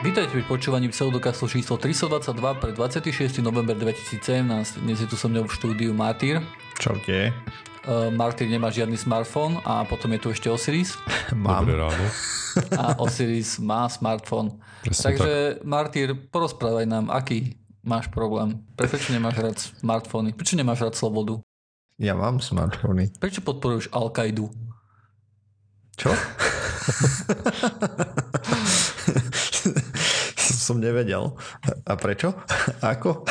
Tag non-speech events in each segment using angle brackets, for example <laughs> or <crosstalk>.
Vítajte pri počúvaní pseudokastu číslo 322 pre 26. november 2017. Dnes je tu so mnou v štúdiu Martyr. Čaute. Uh, Martyr nemá žiadny smartfón a potom je tu ešte Osiris. <laughs> Mám. Dobré ráno. A Osiris má smartfón. Presne Takže Martyr, porozprávaj nám, aký máš problém. Prečo nemáš rád smartfóny? Prečo nemáš rád slobodu? Ja mám smartfóny. Prečo podporuješ Al-Kaidu? Čo? <laughs> Som nevedel. A prečo? Ako?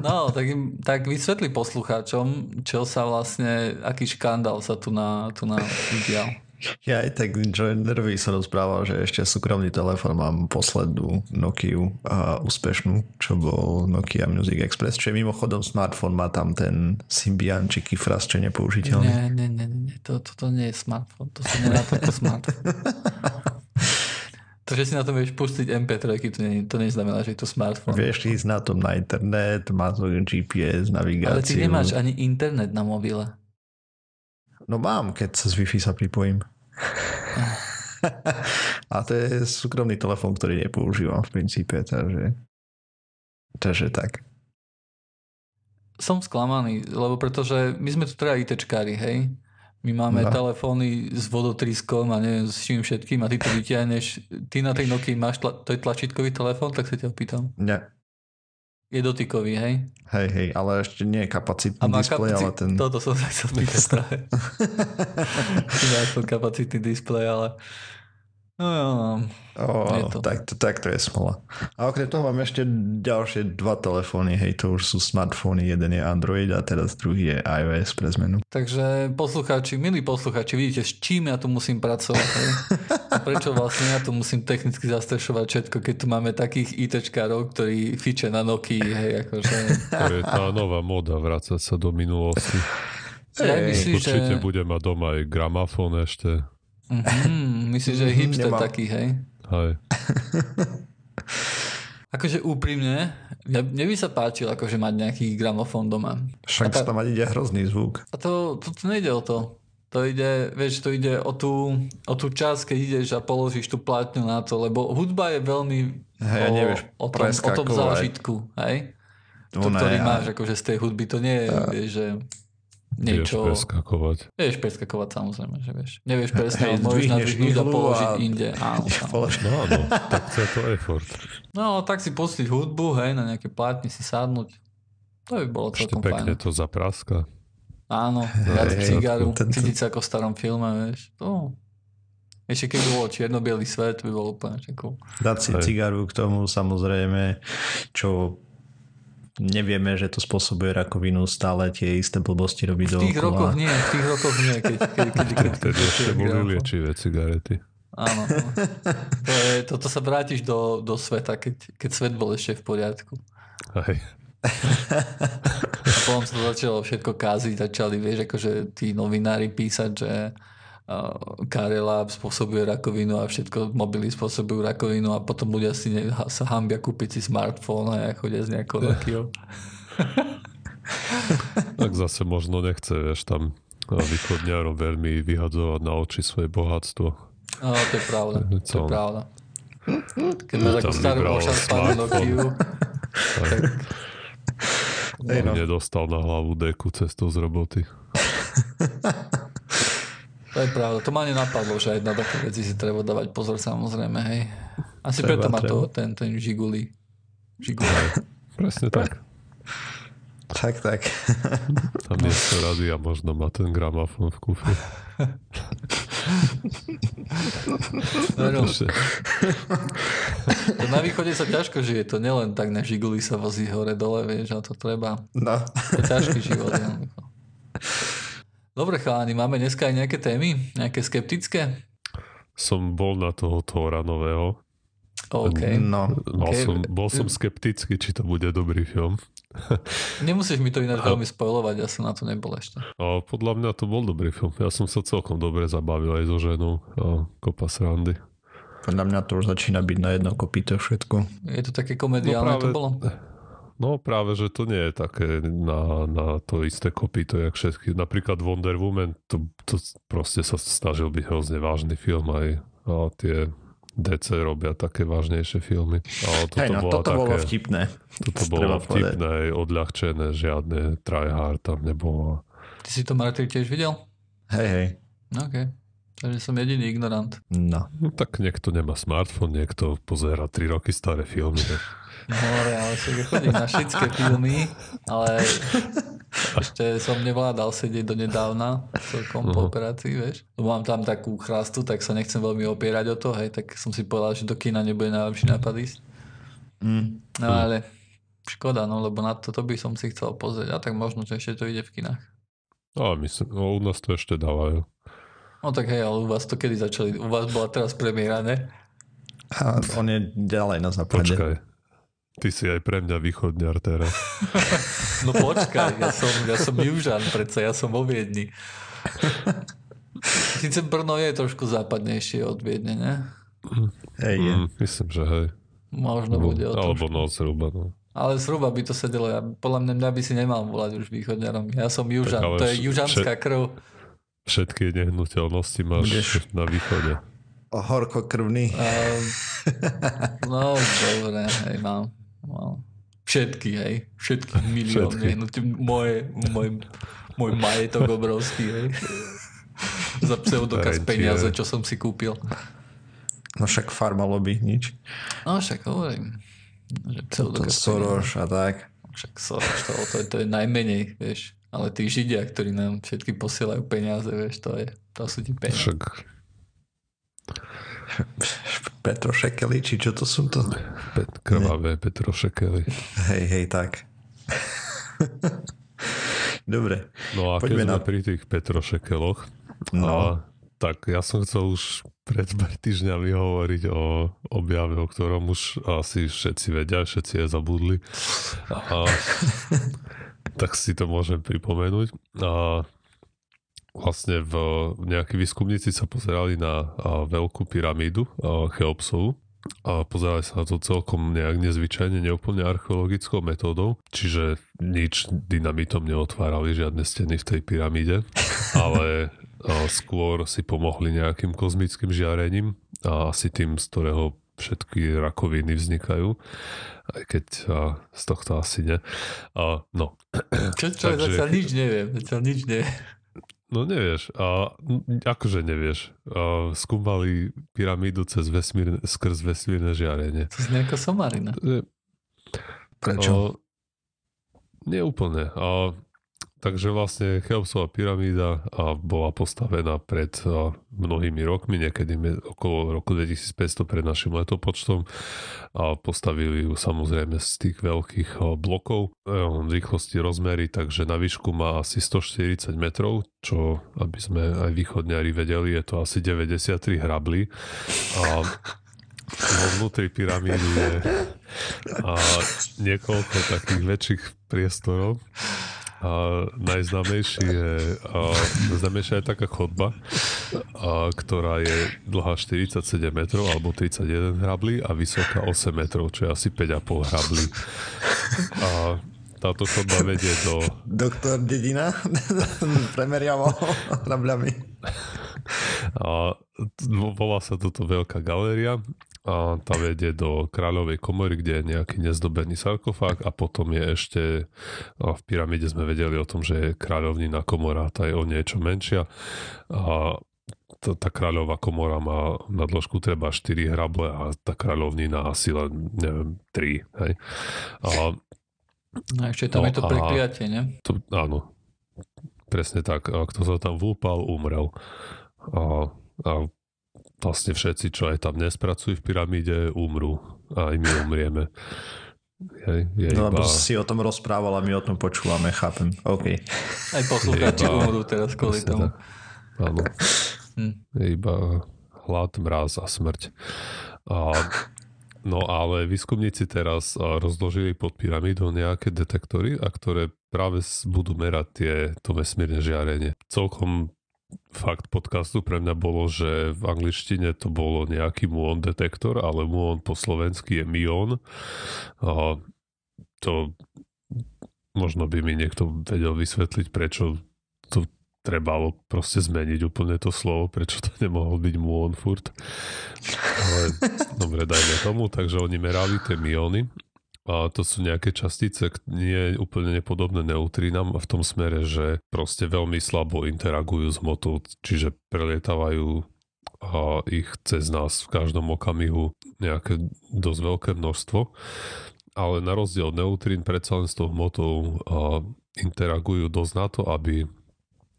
No, tak, im, tak vysvetli poslucháčom, čo sa vlastne, aký škandál sa tu na, tu na udial. Ja aj tak Joe Nervy sa rozprával, že ešte súkromný telefon mám poslednú Nokiu a úspešnú, čo bol Nokia Music Express, čo je mimochodom smartfón, má tam ten Symbian či Kifras, čo je nepoužiteľný. Nie, nie, nie, nie, to, to, to nie je smartfón, to sa nedá toto smartfón. <laughs> To, že si na tom vieš pustiť MP3, to, nie, to neznamená, že je to smartfón. Vieš ísť na tom na internet, má to GPS, navigáciu. Ale ty nemáš ani internet na mobile. No mám, keď sa z Wi-Fi sa pripojím. A to je súkromný telefón, ktorý nepoužívam v princípe, takže, takže tak. Som sklamaný, lebo pretože my sme tu teda ITčkári, hej? My máme No. telefóny s vodotryskom a neviem s čím všetkým a ty to vyťahneš. Ty na tej Nokii máš, tla, to je tlačítkový telefón, tak sa ťa opýtam. Ne, Je dotykový, hej? hej, hej, ale ešte nie je kapacitný displej, ale kapacit... ten... Toto som sa chcel pýtať práve. <laughs> Kapacitný displej, ale... No, no. Oh, je to. tak, to, tak to je smola. A okrem toho mám ešte ďalšie dva telefóny, hej, to už sú smartfóny, jeden je Android a teraz druhý je iOS pre zmenu. Takže poslucháči, milí poslucháči, vidíte, s čím ja tu musím pracovať. Hej? A prečo vlastne ja tu musím technicky zastrešovať všetko, keď tu máme takých ITčkárov, ktorí fiče na Nokii, hej, akože... To je tá nová moda vrácať sa do minulosti. Ja myslím, že... Určite bude mať doma aj gramafón ešte. Mhm, myslíš, že je hipster Nemám. taký, hej? Hej. <laughs> Akože úprimne, mne, mne by sa páčil akože mať nejaký gramofón doma. Však tá- tam ide hrozný zvuk. A to, to, to nejde o to. To ide, vieš, to ide o tú, o tú časť, keď ideš a položíš tú platňu na to, lebo hudba je veľmi Hej, o, nevieš o, tom, o tom zážitku, hej? To, To ne, ktorý máš akože z tej hudby, to nie je, vieš, že Vieš niečo... preskakovať. Vieš preskakovať samozrejme, že vieš. Nevieš presne, ale môžeš zdvihneš nadvihnúť a ihlu položiť a- inde. Áno, No áno, tak chce to effort. No, tak si pustiť hudbu, hej, na nejaké plátni si sadnúť. To by bolo Ešte celkom pekne fajn. to zapraska. Áno, dať cigaru, ten- ten- cítiť sa ako v starom filme, vieš. To... Ešte keď bolo čierno-bielý svet, by bol úplne cool. Dať si cigaru k tomu samozrejme, čo nevieme, že to spôsobuje rakovinu, stále tie isté blbosti robí V tých rokoch dookola. nie, v tých rokoch nie, keď, keď, keď, keď, keď, ešte boli liečivé cigarety. Áno. To je, toto sa vrátiš do, do sveta, keď, keď svet bol ešte v poriadku. Hej. A potom sa to začalo všetko káziť, začali, vieš, akože tí novinári písať, že Karela spôsobuje rakovinu a všetko mobily spôsobujú rakovinu a potom ľudia si ne, sa hambia kúpiť si smartfón a chodia s nejakou <laughs> Nokiou. Tak zase možno nechce, vieš, tam východňarom veľmi vyhadzovať na oči svoje bohatstvo. No, to je pravda, <laughs> to je pravda. Keď máš takú starú ošaspanú. Nokiu, <laughs> Tak, Hej, no. nedostal na hlavu deku cestou z roboty. To je pravda. To ma nenapadlo, že aj na také veci si treba dávať pozor samozrejme, hej. Asi Treba, preto má to ten, ten žiguli. Žiguli. Presne tak. Tak, tak. Tam miesto rady a možno má ten gramafón v kufri. Veru, Ešte, To na východe sa ťažko žije, to nielen tak na žiguli sa vozí hore dole, vieš, a to treba. No. To je ťažký život. jednoducho. Dobre chalani, máme dneska aj nejaké témy? Nejaké skeptické? som bol na toho Tóra nového. OK. No. Mal Ok. som, bol som skeptický, či to bude dobrý film. <laughs> Nemusíš mi to ináč veľmi spojovať, ja som na to nebol ešte. A podľa mňa to bol dobrý film. Ja som sa celkom dobre zabavil aj so ženou. A kopa srandy. Podľa mňa to už začína byť na jedno kopito všetko. Je to také komediálne No to práve- bolo? No práve, že to nie je také na, na to isté kopito, jak všetky. Napríklad Wonder Woman, to, to proste sa snažil byť hrozne vážny film aj a tie DC robia také vážnejšie filmy. Ale toto, Hej, no, bolo, toto také, bolo vtipné. Toto bolo vtipné, aj odľahčené, žiadne tryhard tam nebolo. Ty si to Martin tiež videl? Hej, hej. OK. Takže som jediný ignorant. No. No, tak niekto nemá smartfón, niekto pozera 3 roky staré filmy. tak Hore, ale však chodím na všetké filmy, ale ešte som nevládal sedieť do nedávna celkom po operácii, vieš. Lebo mám tam takú chrastu, tak sa nechcem veľmi opierať o to, hej, tak som si povedal, že do kina nebude najlepší nápad ísť. Mm. No ale škoda, no, lebo na toto by som si chcel pozrieť. A tak možno, že ešte to ide v kinách. Ale myslím, no, u nás to ešte dávajú. No tak hej, ale u vás to kedy začali? U vás bola teraz premiéra, ne? A on je ďalej na západe. Počkaj. Ty si aj pre mňa východňar teraz. <laughs> No počkaj, ja som, ja som južan, predsa ja som vo Viedni. <laughs> Sice Brno je trošku západnejšie od Viedne, ne? Hej, je. Mm, myslím, že hej. Možno bude o tom. Alebo no, zhruba. No. Ale zhruba by to sedelo. Ja, podľa mňa, mňa by si nemal volať už východňarom. Ja som južan, to je južanská krv. Všetky nehnuteľnosti máš Budeš- na východe. Horko krvný. Um, no, dobre, hej, mám. Mám. Všetky, hej. Všetky <laughs> milióny. Všetky. No, tie moje, môj, môj majetok obrovský, hej. <laughs> Za pseudokaz peniaze, čo som si kúpil. No však farma lobby, nič. No však hovorím. Že To pseudokaz Soros a tak. Však Soros, to, to, je, to je najmenej, vieš. Ale tí Židia, ktorí nám všetky posielajú peniaze, vieš, to je, to sú ti peniaze. Však <laughs> Petro Šekeli, či čo to sú to? pet, krvavé Petrošekely. Hej, hej, tak. Dobre. No a Poďme keď sme na- pri tých Petrošekeloch, No. a, tak ja som chcel už pred pár týždňami hovoriť o objave, o ktorom už asi všetci vedia, všetci aj zabudli. A, <laughs> tak si to môžem pripomenúť. A vlastne v nejakí výskumníci sa pozerali na veľkú pyramídu Cheopsovu a pozerali sa na to celkom nejak nezvyčajne, neúplne archeologickou metódou, čiže nič dynamitom neotvárali žiadne steny v tej pyramíde, <laughs> ale skôr si pomohli nejakým kozmickým žiarením a asi tým, z ktorého všetky rakoviny vznikajú, aj keď a, z tohto asi ne. A, no, Čo, čo, Takže- zatiaľ nič neviem, zatiaľ nič neviem. No nevieš, a akože nevieš. A skúmali pyramídu cez vesmír, skrz vesmírne žiarenie. To znie ako somarina. Prečo? A, nie úplne. A, takže vlastne Cheopsova pyramída bola postavená pred mnohými rokmi, niekedy okolo roku 2500 pred našim letopočtom a postavili ju samozrejme z tých veľkých blokov rýchlosti rozmery, takže na výšku má asi 140 metrov, čo aby sme aj východňari vedeli, je to asi 93 hrablí a vo vnútri pyramídy je a niekoľko takých väčších priestorov. A najznámejší je, a najznámejšia je taká chodba, a, ktorá je dlhá 47 metrov alebo 31 hrablí a vysoká 8 metrov, čo je asi 5,5 hrablí. A táto chodba vedie do Doktor Dedina <laughs> premeriaval hrabľami. A volá sa toto veľká galéria a tá vedie do kráľovej komory, kde je nejaký nezdobený sarkofág a potom je ešte v pyramíde sme vedeli o tom, že je kráľovnina komora, tá je o niečo menšia a tá, tá kráľová komora má na dĺžku treba 4 hrable a tá kráľovnina asi len, neviem, 3. Hej. A No a ešte tam No je to prekliatie, ne? to, áno, presne tak. A kto sa tam vúpal, umrel. A, a vlastne všetci, čo aj tam nespracujú v pyramíde, umrú. A aj my umrieme. Je, je No, iba, lebo si o tom rozprával a my o tom počúvame, chápem. OK. Aj poslucháči Iba- umrú teraz kvôli presne tomu. tak. Áno. Hm. Je iba hlad, mráz a smrť. A, no ale výskumníci teraz rozložili pod pyramídou nejaké detektory, a ktoré práve budú merať tie, to vesmírne žiarenie. Celkom fakt podcastu pre mňa bolo, že v angličtine to bolo nejaký muon detektor, ale muon po slovensky je mion. A to možno by mi niekto vedel vysvetliť, prečo to trebalo proste zmeniť úplne to slovo, prečo to <laughs> nemohol byť muón furt. Ale dobre, dajme tomu, takže oni merali tie miony a to sú nejaké častice, nie úplne nepodobné neutrinám v tom smere, že proste veľmi slabo interagujú s hmotou, čiže prelietávajú a ich cez nás v každom okamihu nejaké dosť veľké množstvo. Ale na rozdiel od neutrín predsa len s tou hmotou a interagujú dosť na to, aby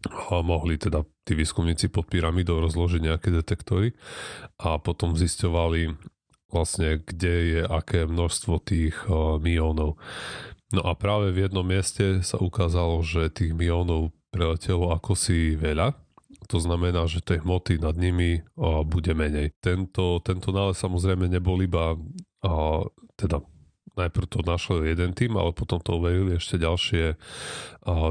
a mohli teda tí výskumníci pod pyramidou rozložiť nejaké detektory a potom zisťovali vlastne, kde je aké množstvo tých uh, miónov. No a práve v jednom mieste sa ukázalo, že tých miónov preletelo ako si veľa to znamená, že tej hmoty nad nimi a, bude menej. Tento, tento nález samozrejme nebol iba a, teda najprv to našlo jeden tým, ale potom to overili ešte ďalšie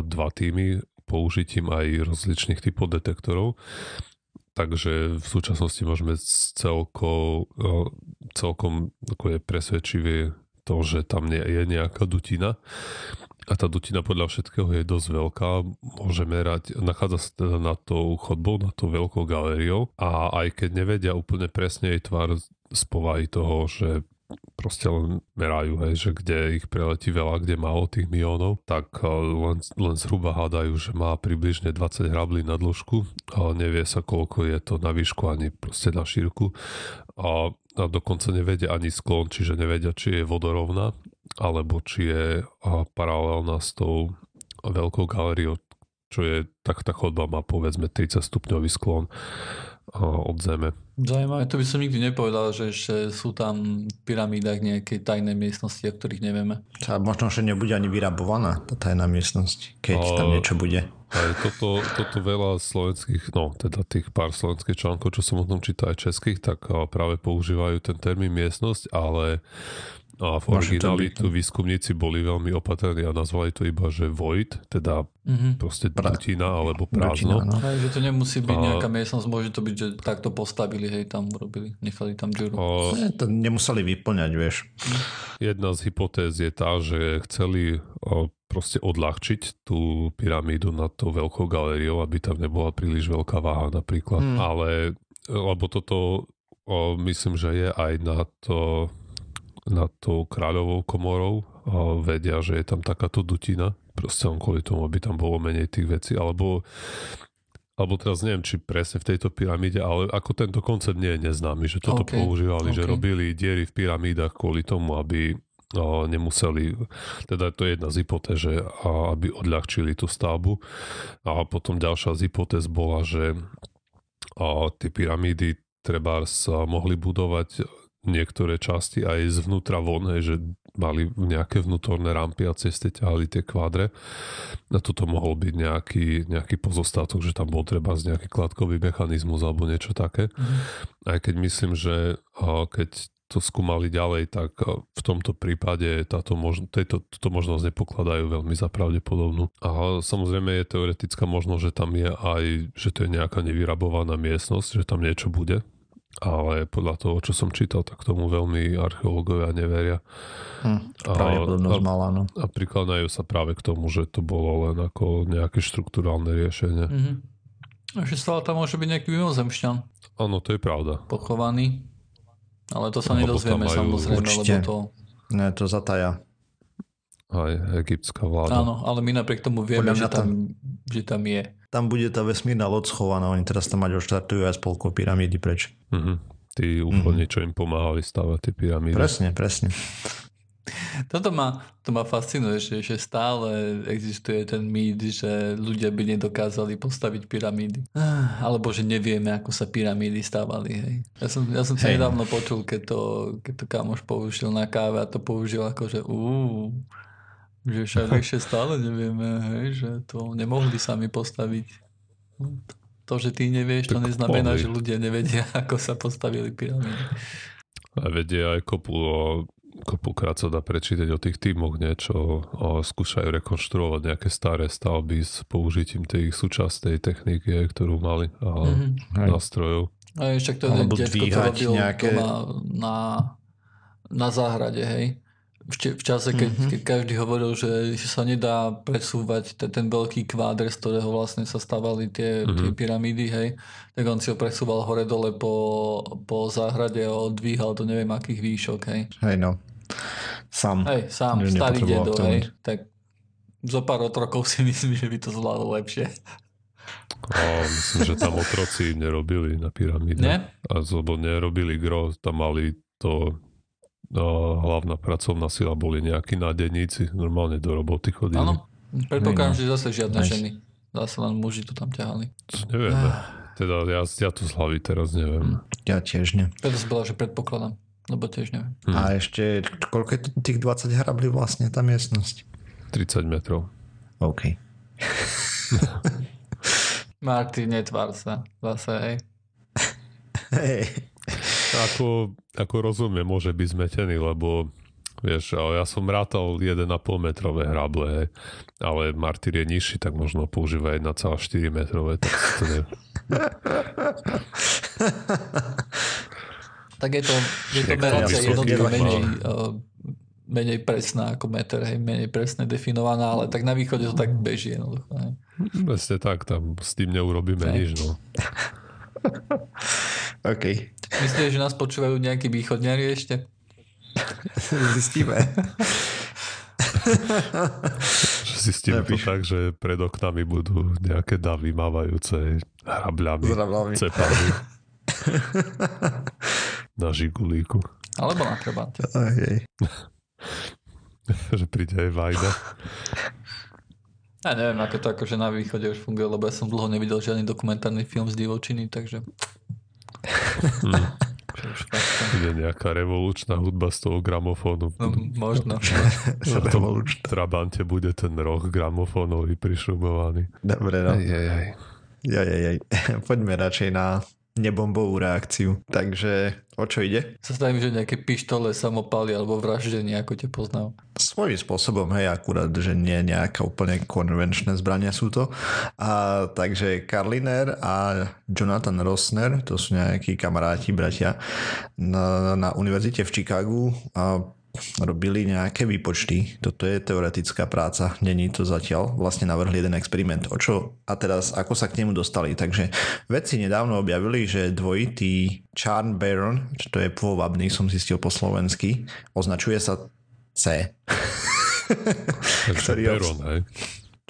dva týmy použitím aj rozličných typov detektorov. Takže v súčasnosti môžeme celko, celkom ako je presvedčivé to, že tam nie je nejaká dutina. A tá dutina podľa všetkého je dosť veľká, môže merať, nachádza sa teda na tou chodbou, na tou veľkou galériou. A aj keď nevedia úplne presne jej tvar z povahy toho, že proste len merajú, hej, že kde ich preletí veľa, kde málo tých miónov, tak eh, len, len zhruba hádajú, že má približne 20 hrablí na dĺžku, ale nevie sa koľko je to na výšku ani proste na šírku. A, a dokonca nevedia ani sklon, čiže nevedia, či je vodorovná alebo či je paralelná s tou veľkou galériou, čo je, tak tá chodba má povedzme 30 stupňový sklon od zeme. Zajímavé, to by som nikdy nepovedal, že ešte sú tam v pyramídach nejaké tajné miestnosti, o ktorých nevieme. A možno, že nebude ani vyrabovaná tá tajná miestnosť, keď a... tam niečo bude. Aj toto, toto veľa slovenských, no teda tých pár slovenských článkov, čo som o tom čítal aj českých, tak práve používajú ten termín miestnosť, ale a v origináli tu výskumníci boli veľmi opatrní a nazvali to iba, že void, teda mm-hmm. proste dutina alebo prázdno. Dutina, no. Hej, že to nemusí byť a... nejaká miestnosť, môže to byť, že takto postavili, hej, tam urobili, nechali tam džuru. A... Ne, to nemuseli vyplňať, vieš. Jedna z hypotéz je tá, že chceli proste odľahčiť tú pyramídu nad tou veľkou galériou, aby tam nebola príliš veľká váha napríklad. Hmm. Ale, lebo toto o, myslím, že je aj na to nad tou kráľovou komorou a vedia, že je tam takáto dutina. Proste on kvôli tomu, aby tam bolo menej tých vecí. Alebo alebo teraz neviem, či presne v tejto pyramíde, ale ako tento koncept nie je neznámy, že toto okay. používali, okay. že robili diery v pyramídach kvôli tomu, aby nemuseli, teda to je jedna z hypotéz, že aby odľahčili tú stavbu. A potom ďalšia z hypotéz bola, že tie pyramídy treba sa mohli budovať niektoré časti aj zvnútra von, hej, že mali nejaké vnútorné rampy a cez tie ťahali tie kvadre. A toto mohol byť nejaký, nejaký pozostatok, že tam bol treba z nejaký kladkový mechanizmus alebo niečo také. Mm. Aj keď myslím, že keď to skúmali ďalej, tak v tomto prípade táto možno, tejto, túto možnosť nepokladajú veľmi za pravdepodobnú. A samozrejme je teoretická možnosť, že tam je aj, že to je nejaká nevyrabovaná miestnosť, že tam niečo bude, ale podľa toho, čo som čítal, tak tomu veľmi archeológovia neveria. Hm, pravdepodobnosť malá, no. A prikladajú sa práve k tomu, že to bolo len ako nejaké štruktúrálne riešenie. Mm-hmm. Ešte stále tam môže byť nejaký mimozemšťan. Áno, to je pravda. Pochovaný. Ale to sa nedozvieme majú... samozrejme, Určite. lebo to... Ne, to zataja. Aj egyptská vláda. Áno, ale my napriek tomu vieme, že tam, že tam je tam bude tá vesmírna loď schovaná, oni teraz tam mať odštartujú aj spolko pyramídy preč. Mm-hmm. Tí úplne, mm-hmm. čo im pomáhali stavať tie pyramídy. Presne, presne. Toto ma, to ma fascinuje, že, že stále existuje ten mýt, že ľudia by nedokázali postaviť pyramídy. Ah, alebo že nevieme, ako sa pyramídy stavali. Hej. Ja som, ja som sa nedávno počul, keď to, keď to kamoš použil na káve a to použil ako, že úúú. Že však <laughs> ešte stále nevieme, hej, že to nemohli sami postaviť. To, že ty nevieš, to tak neznamená, mohli. že ľudia nevedia, <laughs> ako sa postavili pyramídy. A vedia aj kopu, kopukrát sa dá prečítať o tých týmoch niečo, o, skúšajú rekonštruovať nejaké staré stavby s použitím tej súčasnej techniky, ktorú mali a mm-hmm. nástrojov. A ešte to je detko, to robil nejaké... na, na záhrade, hej v, čase, keď, mm-hmm. keď každý hovoril, že, že sa nedá presúvať ten, ten veľký kváder, z ktorého vlastne sa stavali tie, mm-hmm. tie pyramídy, hej, tak on si ho presúval hore-dole po, po záhrade a odvíhal do neviem akých výšok, hej. Hej, no. Sám. Hej, sám, starý dedo, hej. Tak zo pár otrokov si <laughs> myslím, že by to zvládlo lepšie. A myslím, že tam otroci nerobili na pyramíde. Nie? A lebo nerobili gro, tam mali to hlavná pracovná sila boli nejakí nádeníci, normálne do roboty chodili. Áno, predpokladám, že zase žiadne nice. ženy. Zase len muži to tam ťahali. Neviem. Teda ja, ja to z hlavy teraz neviem. Ja tiež nie. Preto som bola, že predpokladám, lebo tiež neviem. Hmm. A ešte, koľko je to tých 20 hrablí vlastne tá miestnosť? 30 metrov. OK. <laughs> Marty, netvár sa. Zase, hej. Hej. Ako, ako rozumiem, môže byť zmetený, lebo vieš, ja som rátal 1,5 metrové hrable, ale Martyr je nižší, tak možno používa 1,4 metrové, tak to ne... tak je to, je to meracia jednotka menej, uh, menej presná ako meter, hej, menej presne definovaná, ale tak na východe to tak beží jednoducho. Hej. Presne tak, tam s tým neurobíme hej. nič, no. <laughs> OK. Myslíte, že nás počúvajú nejakí východňari ešte? Zistíme. Zistíme to tak, že pred oknami budú nejaké davy mávajúce hrabľami, cepami. na žigulíku. Alebo na trebante. Okay. že príde aj Vajda. Ja neviem, ako to akože na východe už funguje, lebo ja som dlho nevidel žiadny dokumentárny film z divočiny, takže... Hmm. Je nejaká revolučná hudba z toho gramofónu. No, možno. v tom Trabante bude ten roh gramofónový prišrubovaný. Dobre, no. Aj, aj, aj. Jaj, jaj, jaj. <laughs> Poďme radšej na nebombovú reakciu. Takže o čo ide? Sa stavím, že nejaké pištole, samopály alebo vraždenie, ako te poznal. Svojím spôsobom, hej, akurát, že nie nejaké úplne konvenčné zbrania sú to. A, takže Karliner a Jonathan Rosner, to sú nejakí kamaráti, bratia na, na univerzite v Chicagu a robili nejaké výpočty. Toto je teoretická práca, není to zatiaľ. Vlastne navrhli jeden experiment. O čo a teraz ako sa k nemu dostali. Takže vedci nedávno objavili, že dvojitý Charn Baron, čo to je pôvabný, som zistil po slovensky, označuje sa C. Takže Baron, hej?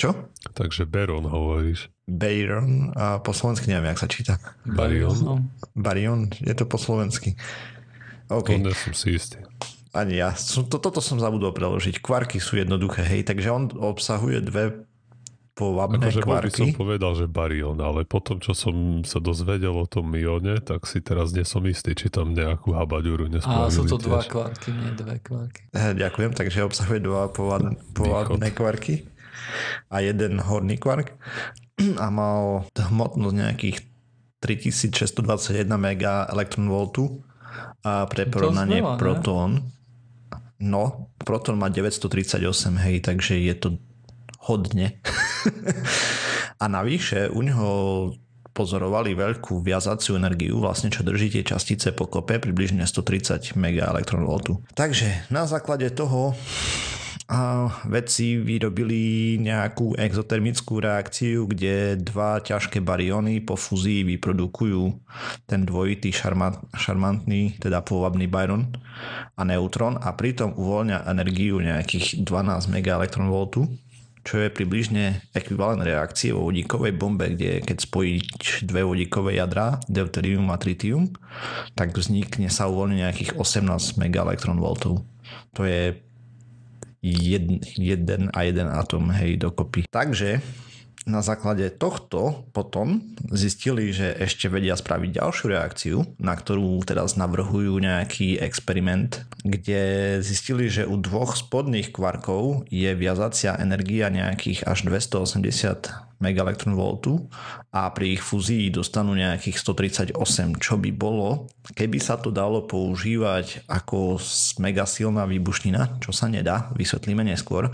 Čo? Takže Baron hovoríš. Baron a po slovensky neviem, jak sa číta. Barion? Barion, je to po slovensky. OK. To som si istý. Ani ja. To, toto som zabudol preložiť. Kvarky sú jednoduché, hej. Takže on obsahuje dve povabné akože kvarky. som povedal, že barion, ale potom, čo som sa dozvedel o tom mione, tak si teraz nie som istý, či tam nejakú habaďuru nespravili. A sú to tiež. dva kvarky, nie dve kvarky. Eh, ďakujem, takže obsahuje dva povabné, kvarky a jeden horný kvark a mal hmotnosť nejakých 3621 MeV a pre porovnanie protón No, Proton má 938, hej, takže je to hodne. <laughs> a navyše u neho pozorovali veľkú viazaciu energiu, vlastne čo drží tie častice pokope, približne 130 MeV. Takže na základe toho vedci vyrobili nejakú exotermickú reakciu, kde dva ťažké baryony po fúzii vyprodukujú ten dvojitý šarmant, šarmantný, teda pôvabný baron a neutron a pritom uvoľňa energiu nejakých 12 MeV čo je približne ekvivalent reakcie vo vodíkovej bombe, kde keď spojíš dve vodíkové jadrá, deuterium a tritium, tak vznikne sa uvoľne nejakých 18 MeV. To je jeden, jeden a jeden atom, hej, dokopy. Takže na základe tohto potom zistili, že ešte vedia spraviť ďalšiu reakciu, na ktorú teraz navrhujú nejaký experiment, kde zistili, že u dvoch spodných kvarkov je viazacia energia nejakých až 280 MeV a pri ich fúzii dostanú nejakých 138, čo by bolo, keby sa to dalo používať ako mega silná výbušnina, čo sa nedá, vysvetlíme neskôr,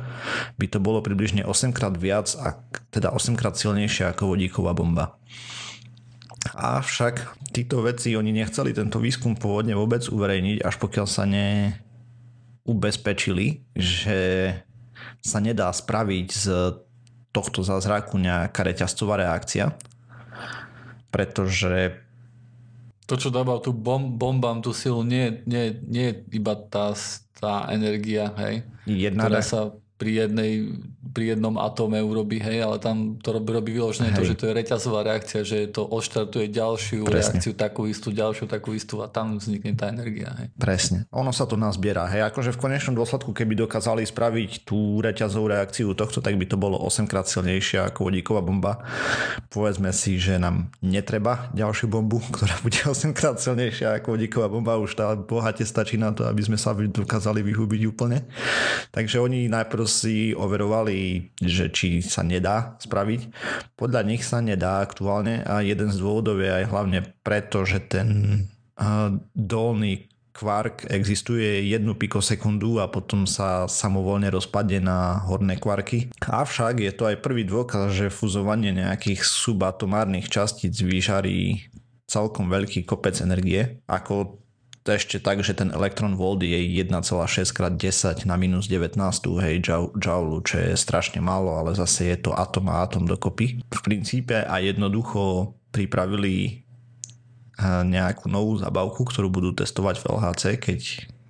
by to bolo približne 8 krát viac, a, teda 8 krát silnejšia ako vodíková bomba. Avšak títo veci, oni nechceli tento výskum pôvodne vôbec uverejniť, až pokiaľ sa ne, ubezpečili, že sa nedá spraviť z tohto zázraku nejaká reťazcová reakcia, pretože to, čo dáva tú bom, bombám tú silu, nie, nie, nie je iba tá, tá energia, hej, jedna ktorá re- sa pri, jednej, pri jednom atóme urobí, hej, ale tam to robí, robí vyložené to, že to je reťazová reakcia, že to odštartuje ďalšiu Presne. reakciu, takú istú, ďalšiu, takú istú a tam vznikne tá energia. Hej. Presne. Ono sa to nazbiera. Hej, akože v konečnom dôsledku, keby dokázali spraviť tú reťazovú reakciu tohto, tak by to bolo 8 krát silnejšia ako vodíková bomba. Povedzme si, že nám netreba ďalšiu bombu, <laughs> ktorá bude 8 krát silnejšia ako vodíková bomba. Už tá bohate stačí na to, aby sme sa dokázali vyhubiť úplne. Takže oni najprv si overovali, že či sa nedá spraviť. Podľa nich sa nedá aktuálne a jeden z dôvodov je aj hlavne preto, že ten dolný kvark existuje jednu pikosekundu a potom sa samovolne rozpadne na horné kvarky. Avšak je to aj prvý dôkaz, že fuzovanie nejakých subatomárnych častíc vyžarí celkom veľký kopec energie, ako to ešte tak, že ten elektron volt je 1,6 x 10 na minus 19 hej, joule, čo je strašne málo, ale zase je to atom a atom dokopy. V princípe a jednoducho pripravili a nejakú novú zabavku, ktorú budú testovať v LHC, keď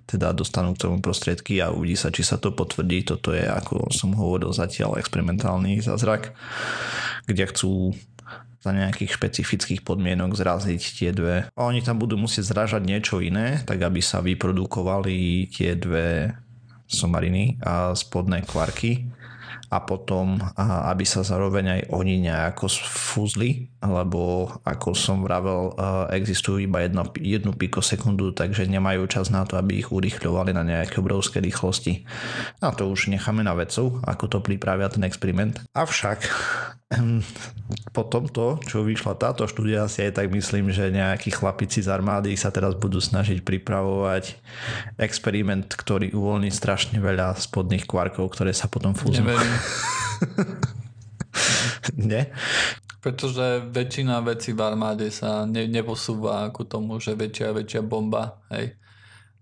teda dostanú k tomu prostriedky a uvidí sa, či sa to potvrdí. Toto je, ako som hovoril, zatiaľ experimentálny zázrak, kde chcú za nejakých špecifických podmienok zraziť tie dve. A oni tam budú musieť zražať niečo iné, tak aby sa vyprodukovali tie dve somariny a spodné kvarky a potom, aby sa zároveň aj oni nejako sfúzli, lebo ako som vravel, a existujú iba jedno, jednu pikosekundu, takže nemajú čas na to, aby ich urýchľovali na nejaké obrovské rýchlosti. A to už necháme na vedcov, ako to pripravia ten experiment. Avšak po tomto, čo vyšla táto štúdia, si aj tak myslím, že nejakí chlapici z armády sa teraz budú snažiť pripravovať experiment, ktorý uvoľní strašne veľa spodných kvarkov, ktoré sa potom. Neverím, <laughs> Nie? pretože väčšina vecí v armáde sa ne, neposúva ku tomu, že väčšia a väčšia bomba, hej.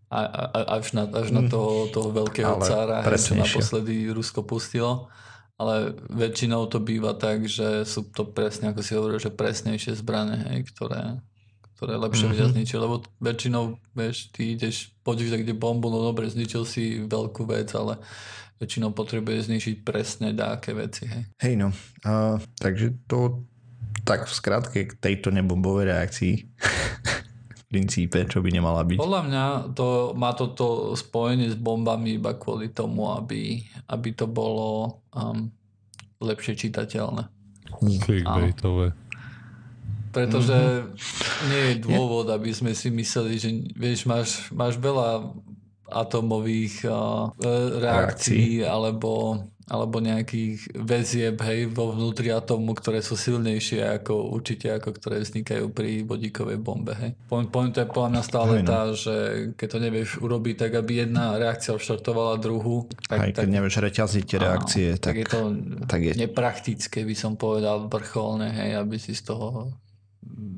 A, a, až na, až na toho, toho veľkého Ale cára, hej, čo naposledy Rusko pustilo. Ale väčšinou to býva tak, že sú to presne, ako si hovoril, že presnejšie zbrane, hej, ktoré, ktoré lepšie Mhm. vedia zničiť. Lebo väčšinou, vieš, ty ideš, poďš kde bombu, no dobre, zničil si veľkú vec, ale väčšinou potrebuje zničiť presne dáke veci, hej. Hej no, a, takže to tak v skratke k tejto nebombovej reakcii <laughs> princípe, čo by nemala byť. Podľa mňa to, má toto spojenie s bombami iba kvôli tomu, aby, aby to bolo um, lepšie čitateľné. Clickbaitové. Pretože Mhm. nie je dôvod, aby sme si mysleli, že vieš, máš, máš veľa atomových uh, e, reakcií alebo, alebo nejakých väzieb hej, vo vnútri atómu, ktoré sú silnejšie ako určite ako ktoré vznikajú pri vodíkovej bombe. Hej. Point, point je podľa mňa stále Hej, no. tá, že keď to nevieš urobiť tak, aby jedna reakcia odštartovala druhú, tak, Aj keď tak, nevieš reťaziť tie reakcie, áno, tak, tak je to tak je nepraktické, by som povedal, vrcholné, hej, aby si z toho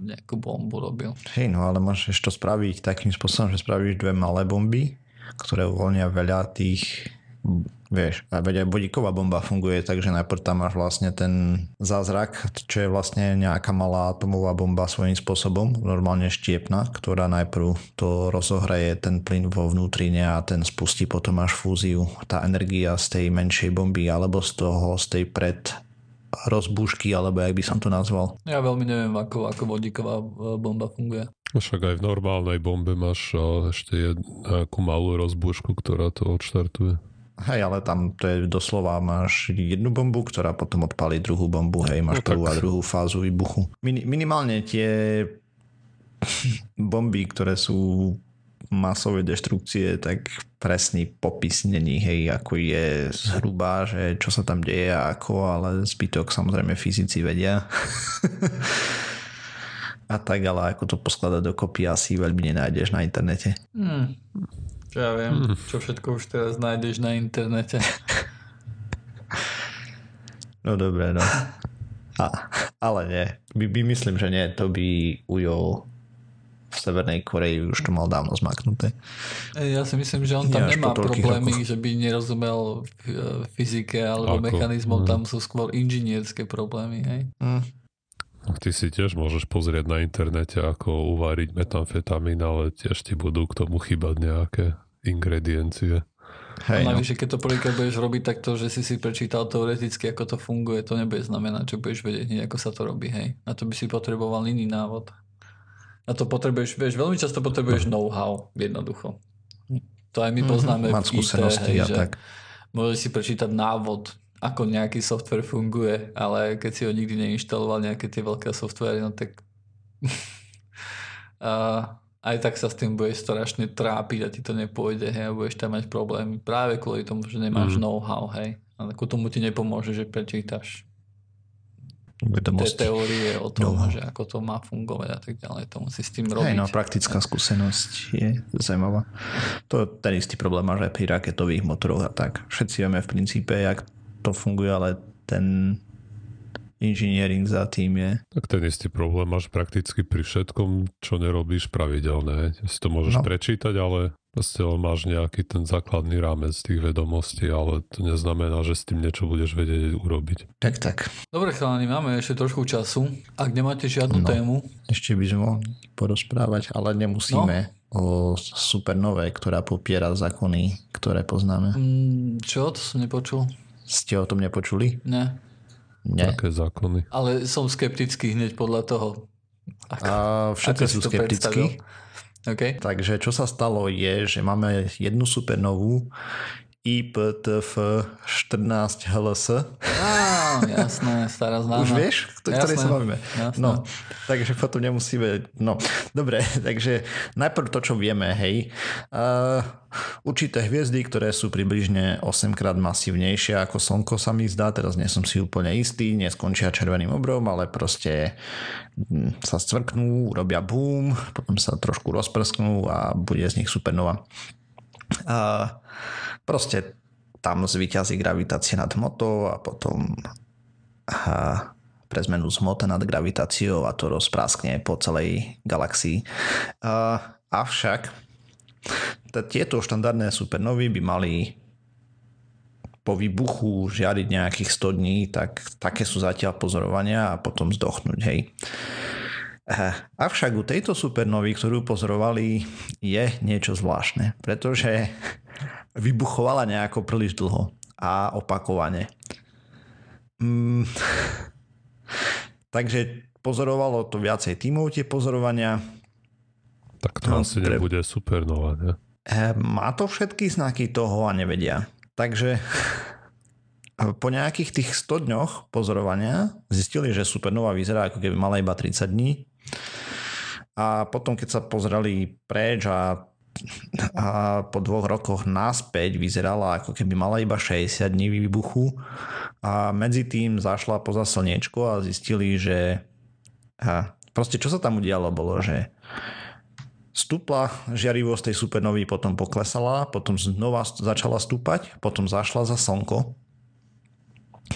nejakú bombu robil. Hej, no ale môžeš to spraviť takým spôsobom, že spravíš dve malé bomby, ktoré uvoľnia veľa tých vieš, a veď aj vodíková bomba funguje tak, že najprv tam máš vlastne ten zázrak, čo je vlastne nejaká malá atomová bomba svojím spôsobom, normálne štiepna, ktorá najprv to rozohraje ten plyn vo vnútrine a ten spustí potom až fúziu. Tá energia z tej menšej bomby alebo z toho, z tej pred rozbúšky, alebo jak by som to nazval. Ja veľmi neviem, ako, ako vodíková e, bomba funguje. Však aj v normálnej bombe máš a, ešte jed, nejakú malú rozbúšku, ktorá to odštartuje. Hej, ale tam to je doslova, máš jednu bombu, ktorá potom odpálí druhú bombu, hej, máš No prvú tak. a druhú fázu výbuchu. Min- minimálne tie <laughs> bomby, ktoré sú masové deštrukcie, tak presný popis není, hej, ako je zhruba, že čo sa tam deje a ako, ale zbytok samozrejme fyzici vedia. <laughs> a tak, ale ako to poskladať dokopy asi veľmi nenájdeš na internete. Hmm. Čo ja viem, čo všetko už teraz nájdeš na internete. <laughs> No dobre, no. A, ale nie. By, by myslím, že nie. To by ujol v Severnej Koreji už to mal dávno zmaknuté. Ja si myslím, že on tam Nie až nemá problémy, rokoch. že by nerozumel f- fyzike alebo Ako? mechanizmom, Mm. tam sú skôr inžinierské problémy. Hej? Hm. Ty si tiež môžeš pozrieť na internete, ako uvariť metamfetamín, ale tiež ti budú k tomu chýbať nejaké ingrediencie. Hej, no. navyše, keď to prvýkrát budeš robiť takto, že si si prečítal teoreticky, ako to funguje, to nebude znamenať, že budeš vedieť hneď, ako sa to robí. Hej. Na to by si potreboval iný návod. Na to potrebuješ, vieš, veľmi často potrebuješ know-how, jednoducho. To aj my Mhm, poznáme Mať v IT, skúsenosti hej, a že tak. môžeš si prečítať návod, ako nejaký software funguje, ale keď si ho nikdy neinštaloval, nejaké tie veľké software, no tak <laughs> a aj tak sa s tým budeš strašne trápiť a ti to nepôjde, hej, a budeš tam mať problémy práve kvôli tomu, že nemáš Mm. know-how, hej. A ku tomu ti nepomôže, že prečítaš tie Vedomosti. teórie o tom, Know-how. že ako to má fungovať a tak ďalej. To musí s tým Hej, robiť. no, praktická skúsenosť je zaujímavá. To je ten istý problém máš aj pri raketových motoroch a tak. Všetci vieme v princípe, jak to funguje, ale ten engineering za tým je... Tak ten istý problém máš prakticky pri všetkom, čo nerobíš pravidelne. Si to môžeš No. no. prečítať, ale proste len máš nejaký ten základný rámec tých vedomostí, ale to neznamená, že s tým niečo budeš vedieť urobiť. Tak, tak. Dobre chalani, máme ešte trošku času. Ak nemáte žiadnu No. tému, Ešte by sme mohli porozprávať, ale nemusíme o supernové, ktorá popiera zákony, ktoré poznáme. mm, čo? To som nepočul? Ste o tom nepočuli? Ne. Nie. Také zákony. Ale som skeptický hneď podľa toho. Ako, A všetci ako sú skeptickí. predstavil. OK. Takže čo sa stalo je, že máme jednu supernovú IPTF 14 HLS. Á, jasné, stará známa. Už vieš, o ktorej sa bavíme? Jasné. No, takže potom nemusíme... No, dobre, <laughs> takže najprv to, čo vieme, hej. Uh, určité hviezdy, ktoré sú približne 8 krát masívnejšie ako Slnko sa mi zdá, teraz nie som si úplne istý, neskončia červeným obrom, ale proste mm, sa stvrknú, robia boom, potom sa trošku rozprsknú a bude z nich supernova. Uh, proste tam zvíťazí gravitácia nad hmotou a potom a pre zmenu zmota nad gravitáciou a to rozpráskne po celej galaxii. A, avšak tieto štandardné supernovy by mali po výbuchu žiariť nejakých 100 dní, tak také sú zatiaľ pozorovania a potom zdochnúť, hej. Avšak u tejto supernovy, ktorú pozorovali, je niečo zvláštne, pretože vybuchovala nejako príliš dlho a opakovane. Mm, <laughs> takže pozorovalo to viacej tímov tie pozorovania. Tak to No, asi pre- nebude supernova, ne? E, Má to všetky znaky toho a nevedia. Takže <laughs> po nejakých tých 100 dňoch pozorovania zistili, že supernova vyzerá ako keby mala iba 30 dní. A potom, keď sa pozreli preč a, a po dvoch rokoch naspäť vyzerala ako keby mala iba 60 dní výbuchu. A medzi tým zašla poza slniečko a zistili, že a proste čo sa tam udialo bolo, že stúpla žiarivosť tej supernovy, potom poklesala, potom znova začala stúpať, potom zašla za slnko.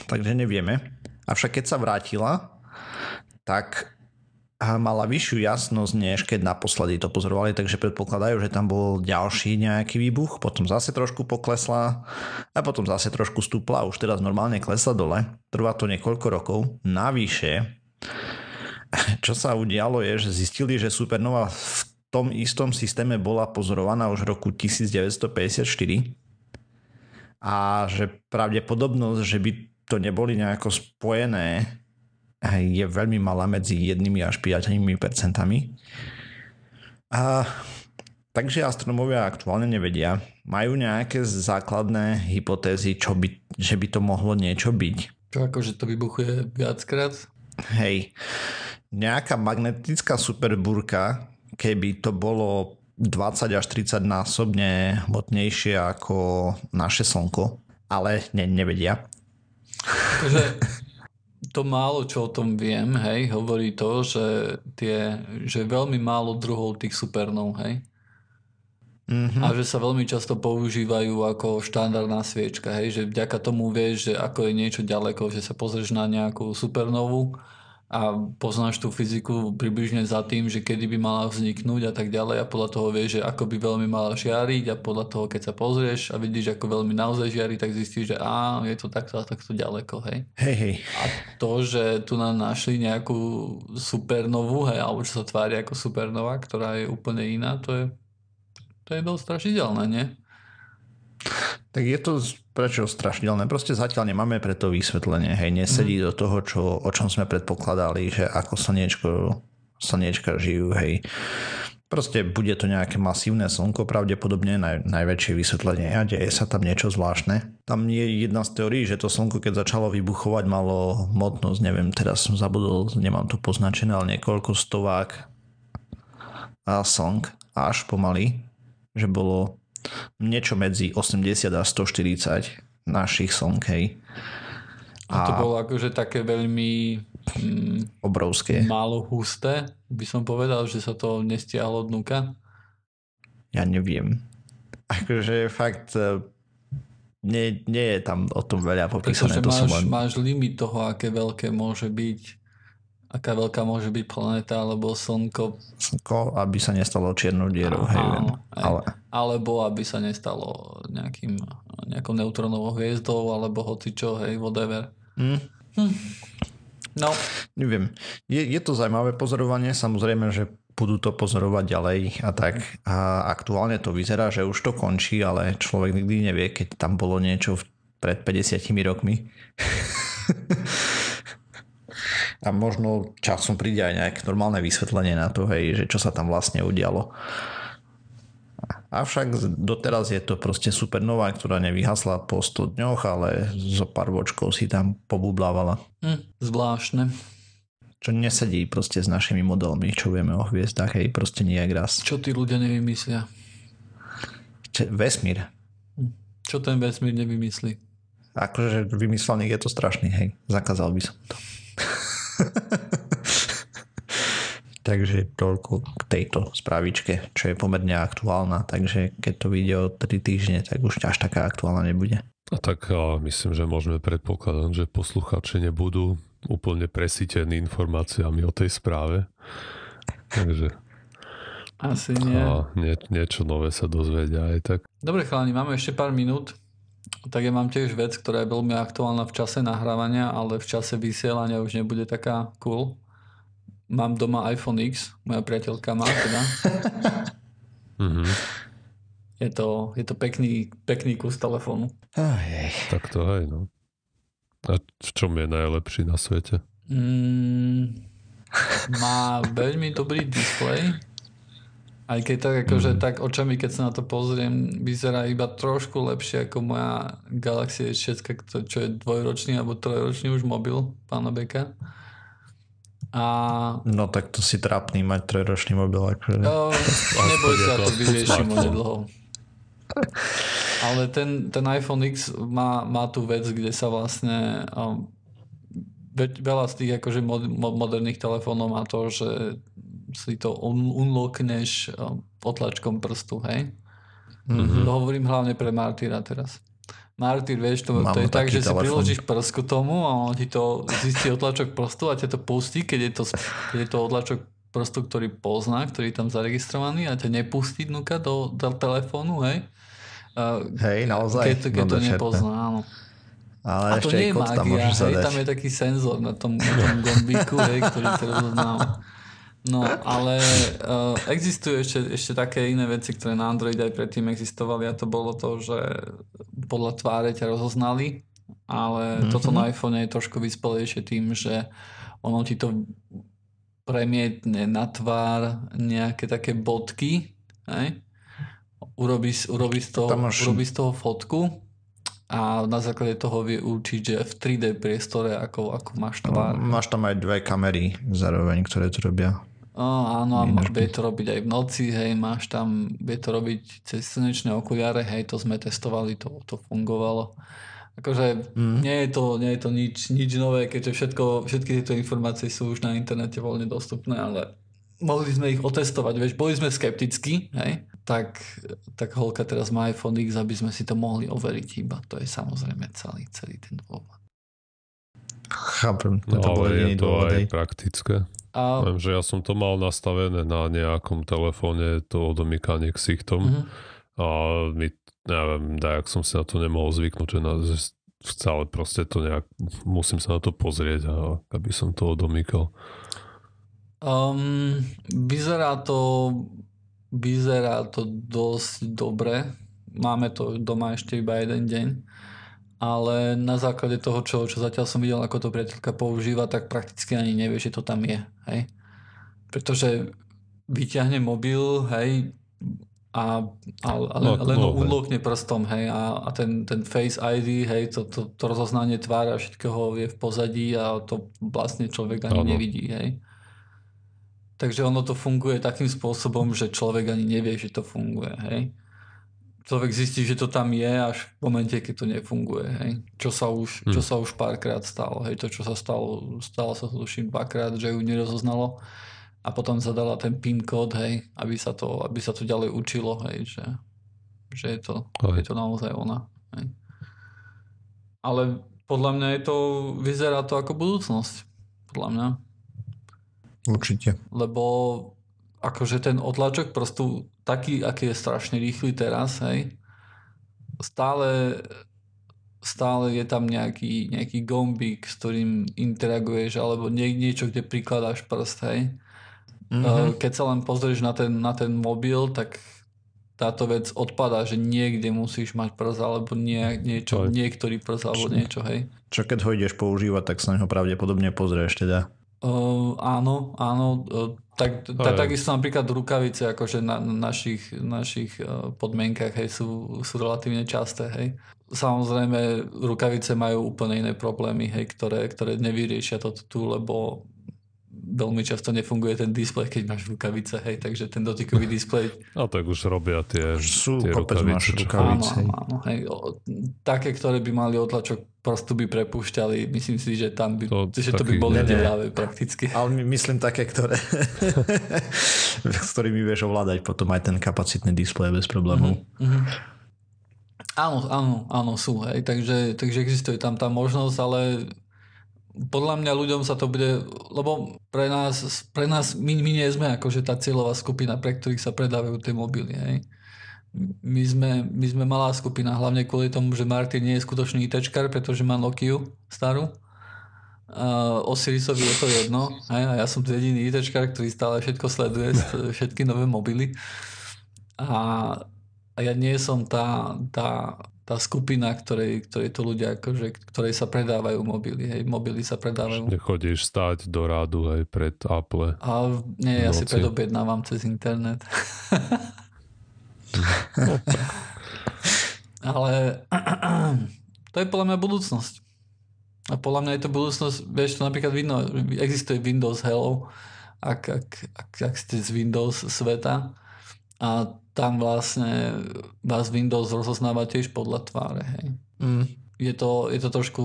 Takže nevieme. Avšak keď sa vrátila, tak mala vyššiu jasnosť, než keď naposledy to pozorovali, takže predpokladajú, že tam bol ďalší nejaký výbuch, potom zase trošku poklesla a potom zase trošku stúpla už teraz normálne klesla dole. Trvá to niekoľko rokov. Navyše, <laughs> čo sa udialo je, že zistili, že supernova v tom istom systéme bola pozorovaná už v roku 1954 a že pravdepodobnosť, že by to neboli nejako spojené je veľmi malá medzi jednými až 5 percentami. A takže astronomovia aktuálne nevedia. Majú nejaké základné hypotézy, čo by, že by to mohlo niečo byť. Čo akože to vybuchuje viackrát? Hej, nejaká magnetická superbúrka, keby to bolo 20 až 30 násobne hmotnejšie ako naše Slnko, ale ne, nevedia. Takže <laughs> to málo, čo o tom viem, hej, hovorí to, že, tie, že veľmi málo druhov tých supernov, hej. Mhm. A že sa veľmi často používajú ako štandardná sviečka, hej, že vďaka tomu vieš, že ako je niečo ďaleko, že sa pozrieš na nejakú supernovu a poznáš tú fyziku približne za tým, že kedy by mala vzniknúť a tak ďalej a podľa toho vieš, že ako by veľmi mala žiariť a podľa toho, keď sa pozrieš a vidíš, ako veľmi naozaj žiari, tak zistíš, že á, je to takto a takto ďaleko, hej. Hej, hej. A to, že tu nám našli nejakú supernovu, hej, alebo čo sa tvári ako supernova, ktorá je úplne iná, to je, to je dosť strašidelné, nie? Tak je to prečo strašidelné? Proste zatiaľ nemáme pre to vysvetlenie. Hej, nesedí mm. do toho, čo, o čom sme predpokladali, že ako slniečko, slniečka žijú. Hej. Proste bude to nejaké masívne slnko, pravdepodobne naj, najväčšie vysvetlenie a deje sa tam niečo zvláštne. Tam je jedna z teórií, že to slnko, keď začalo vybuchovať, malo hmotnosť, neviem, teraz som zabudol, nemám to poznačené, ale niekoľko stovák a slnk až pomaly, že bolo niečo medzi 80 a 140 našich slnk, hej. A, a to bolo akože také veľmi mm, obrovské. Málo husté, by som povedal, že sa to nestiahlo od nuka. Ja neviem. Akože fakt e, nie, nie je tam o tom veľa popísané. Pretože to máš, len... máš limit toho, aké veľké môže byť aká veľká môže byť planéta alebo slnko. Slnko, aby sa nestalo čiernou dierou. Hej, áno, ale... Alebo aby sa nestalo nejakým, nejakou neutronovou hviezdou alebo hocičo, hej, whatever. Mm. Hm. No. Neviem. Je, je to zaujímavé pozorovanie, samozrejme, že budú to pozorovať ďalej a tak. A aktuálne to vyzerá, že už to končí, ale človek nikdy nevie, keď tam bolo niečo pred 50 rokmi. <laughs> a možno časom príde aj nejaké normálne vysvetlenie na to, hej, že čo sa tam vlastne udialo. Avšak doteraz je to proste supernova, ktorá nevyhasla po 100 dňoch, ale zo pár vočkov si tam pobublávala. Hm, zvláštne. Čo nesedí proste s našimi modelmi, čo vieme o hviezdách, hej, proste nejak raz. Čo tí ľudia nevymyslia? Če, vesmír. Hm. Čo ten vesmír nevymyslí? Akože vymyslených je to strašný, hej. Zakázal by som to. <laughs> takže toľko k tejto spravičke, čo je pomerne aktuálna, takže keď to vyjde o 3 týždne, tak už až taká aktuálna nebude. A tak a myslím, že môžeme predpokladať, že posluchači nebudú úplne presítení informáciami o tej správe. Takže asi nie. A nie, niečo nové sa dozvedia aj tak. Dobre chalani, máme ešte pár minút. Tak ja mám tiež vec, ktorá je veľmi aktuálna v čase nahrávania, ale v čase vysielania už nebude taká cool. Mám doma iPhone X, moja priateľka má teda. mm-hmm. <laughs> Je to, je to pekný, pekný kus telefónu. Tak to aj, no. A v čom je najlepší na svete? Mm, má veľmi dobrý displej aj keď tak akože mm. tak očami, keď sa na to pozriem, vyzerá iba trošku lepšie ako moja Galaxy S6, čo je dvojročný alebo trojročný už mobil pána Beka. A... No tak to si trápný mať trojročný mobil. Akože... No, <laughs> neboj sa, to vyrieším onedlho. Ale ten, ten iPhone X má, má tú vec, kde sa vlastne um, veľa z tých akože mod, moderných telefónov má to, že si to un- unlockneš um, otlačkom prstu, hej? Mm-hmm. To hovorím hlavne pre Martyra teraz. Martyr, vieš, to, to je tak, že telefon. si priložíš prst k tomu a on ti to zistí otlačok prstu a ťa to pustí, keď je to, keď je to otlačok prstu, ktorý pozná, ktorý je tam zaregistrovaný a ťa nepustí dnuka do, do telefónu, hej? Hej, naozaj. Keď, keď to nepozná, áno. Ale a to nie je magia, tam, hej, tam je taký senzor na tom, na tom gombíku, hej, ktorý to rozoznáva. No, ale uh, existujú ešte, ešte také iné veci, ktoré na Android aj predtým existovali a to bolo to, že podľa tváre ťa rozoznali, ale mm-hmm. toto na iPhone je trošku vyspelejšie tým, že ono ti to premietne na tvár nejaké také bodky, hej? Urobí, urobí, z toho, máš... urobí z toho fotku a na základe toho vie určiť, že v 3D priestore ako, ako máš tvár. Máš tam aj dve kamery zároveň, ktoré to robia. No, áno, a vie to robiť aj v noci, hej, máš tam, vie to robiť cez slnečné okuliare, hej, to sme testovali, to, to fungovalo. Akože mm. nie, je to, nie je to nič, nič nové, keďže všetko, všetky tieto informácie sú už na internete voľne dostupné, ale mohli sme ich otestovať, vieš, boli sme skeptickí, hej, tak, tak holka teraz má iPhone X, aby sme si to mohli overiť iba. To je samozrejme celý, celý ten dôvod. Chápem, to No, ale je to dôvod. aj hej. praktické. A Viem, že ja som to mal nastavené na nejakom telefóne, to odomykanie ksichtom. Mhm. A my, neviem, dajak som si na to nemohol zvyknúť, že, na, že stále proste to nejak, musím sa na to pozrieť, a, aby som to odomýkal. Um, vyzerá to vyzerá to dosť dobre. Máme to doma ešte iba jeden deň. Ale na základe toho, čo, čo zatiaľ som videl, ako to priateľka používa, tak prakticky ani nevie, že to tam je. Hej? Pretože vyťahne mobil, hej, a, a, a len, No, len no, unlockne prstom, hej, a, a ten, ten Face ID, hej, to, to, to rozoznanie tvára všetkého je v pozadí a to vlastne človek ani Áno. nevidí, hej. Takže ono to funguje takým spôsobom, že človek ani nevie, že to funguje, hej. Človek zistí, že to tam je až v momente, keď to nefunguje, hej. Čo sa už, čo Hm. sa už párkrát stalo, hej. To, čo sa stalo, stalo sa to tuším dvakrát, že ju nerozoznalo a potom zadala ten PIN kód, hej, aby sa to, aby sa to ďalej učilo, hej, že, že je, to, Aj. je to naozaj ona. Hej. Ale podľa mňa je to, vyzerá to ako budúcnosť. Podľa mňa Určite. lebo akože ten otlačok prostu taký, aký je strašne rýchly teraz, hej, stále stále je tam nejaký, nejaký gombík, s ktorým interaguješ, alebo nie, niečo, kde prikladáš prst, hej. Mhm. Uh, Keď sa len pozrieš na ten, na ten mobil, tak táto vec odpadá, že niekde musíš mať prst, alebo nie, niečo, niektorý prst, alebo niečo, hej. Čo keď ho ideš používať, tak sa na neho pravdepodobne pozrieš teda. Uh, áno, áno. Uh, tak, ta, takisto napríklad rukavice akože na, na našich, našich uh, podmienkach hej, sú, sú relatívne časté. Hej. Samozrejme, rukavice majú úplne iné problémy, hej, ktoré, ktoré nevyriešia to tu, lebo veľmi často nefunguje ten displej, keď máš rukavice, hej, takže ten dotykový displej A tak už robia tie, Sú tie kopec máš rukavice. Áno, áno, hej. O, také, ktoré by mali otlačok, prosto by prepúšťali. Myslím si, že tam by, To že to by boli deľavé prakticky. Ale my, myslím také, ktoré <laughs> s ktorými vieš ovládať potom aj ten kapacitný displej bez problémov. Mhm. Áno, áno, áno, sú, hej. Takže, takže existuje tam tá možnosť, ale podľa mňa ľuďom sa to bude, lebo pre nás, pre nás my, my nie sme akože tá cieľová skupina, pre ktorých sa predávajú tie mobily, hej. My sme, my sme malá skupina, hlavne kvôli tomu, že Martin nie je skutočný ITčkar, pretože má Nokiu starú. Uh, Osirisovi je to jedno, hej, a ja som jediný ITčkar, ktorý stále všetko sleduje, všetky nové mobily. A, a ja nie som tá, tá, tá skupina, ktorej, ktorej to ľudia, akože, ktorej sa predávajú mobily. Hej, mobily sa predávajú. Nechodíš stáť do rádu aj pred Apple. A nie, ja si predobjednávam cez internet. <laughs> Ale to je podľa mňa budúcnosť. A podľa mňa je to budúcnosť, vieš, to napríklad Windows, existuje Windows Hello, ak, ak, ak, ak ste z Windows sveta a tam vlastne vás Windows rozoznáva tiež podľa tváre, hej. Mm. Je to, je to trošku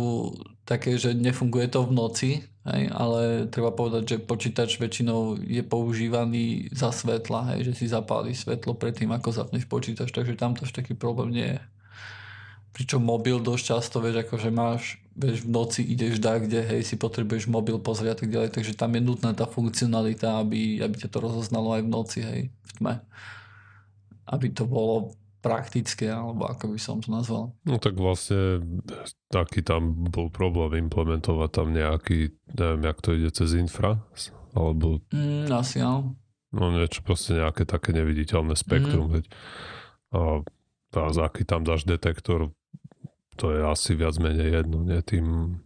také, že nefunguje to v noci, hej, ale treba povedať, že počítač väčšinou je používaný za svetla, hej, že si zapáli svetlo predtým, ako zapneš počítač, takže tam to až taký problém nie je. Pričom mobil dosť často, vieš, akože máš, vieš, v noci ideš da, kde, hej, si potrebuješ mobil pozrieť a tak ďalej, takže tam je nutná tá funkcionalita, aby, aby ťa to rozoznalo aj v noci, hej, v tme. Aby to bolo praktické, alebo ako by som to nazval. No tak vlastne taký tam bol problém implementovať tam nejaký, neviem, jak to ide cez infra, alebo Mm, asi áno. no niečo proste nejaké také neviditeľné spektrum. Mm. A, a za aký tam dáš detektor, to je asi viac menej jedno, nie tým,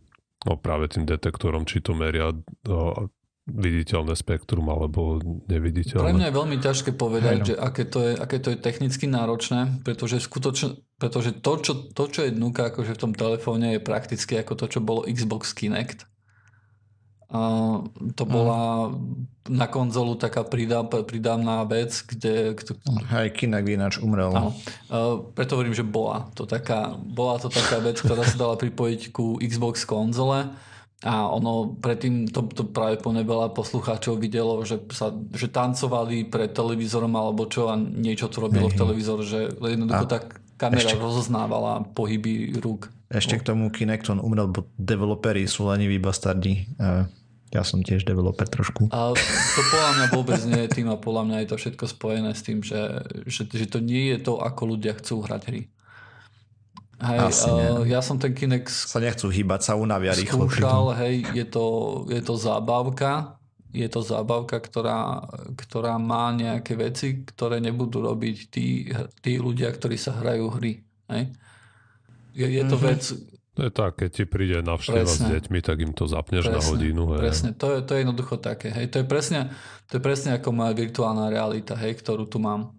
no práve tým detektorom, či to meria viditeľné spektrum alebo neviditeľné. Pre mňa je veľmi ťažké povedať, Hej, no. že aké to, je, aké to je technicky náročné, pretože skutočne, pretože to, čo, to, čo je dnuka akože v tom telefóne je prakticky ako to, čo bolo Xbox Kinect. A to bola na konzolu taká pridá, pridávna vec, kde... kde Aj Kinect ináč umrel. Áno. Uh, preto hovorím, že bola to taká, bola to taká vec, ktorá sa dala pripojiť ku Xbox konzole a ono predtým to, to práve plne veľa poslucháčov videlo, že, sa, že tancovali pred televízorom alebo čo a niečo to robilo v televízor, že jednoducho A tá kamera ešte- rozoznávala pohyby rúk. Ešte k tomu Kinect on umrel, bo developeri sú leniví bastardi. Ja som tiež developer trošku. A to podľa mňa vôbec nie je tým a podľa mňa je to všetko spojené s tým, že, že, že to nie je to, ako ľudia chcú hrať hry. Hej, uh, ja som ten Kinect sa nechcú hýbať, sa unavia rýchlo. Skúšal, hej, je to, je to zábavka, je to zábavka, ktorá, ktorá má nejaké veci, ktoré nebudú robiť tí, tí ľudia, ktorí sa hrajú hry. Hej. Je, je to mm-hmm. vec, to je tak, keď ti príde navšteva s deťmi, tak im to zapneš presne, na hodinu. Hej. Presne, to je, to je jednoducho také. Hej. To, je presne, to je presne ako moja virtuálna realita, hej, ktorú tu mám.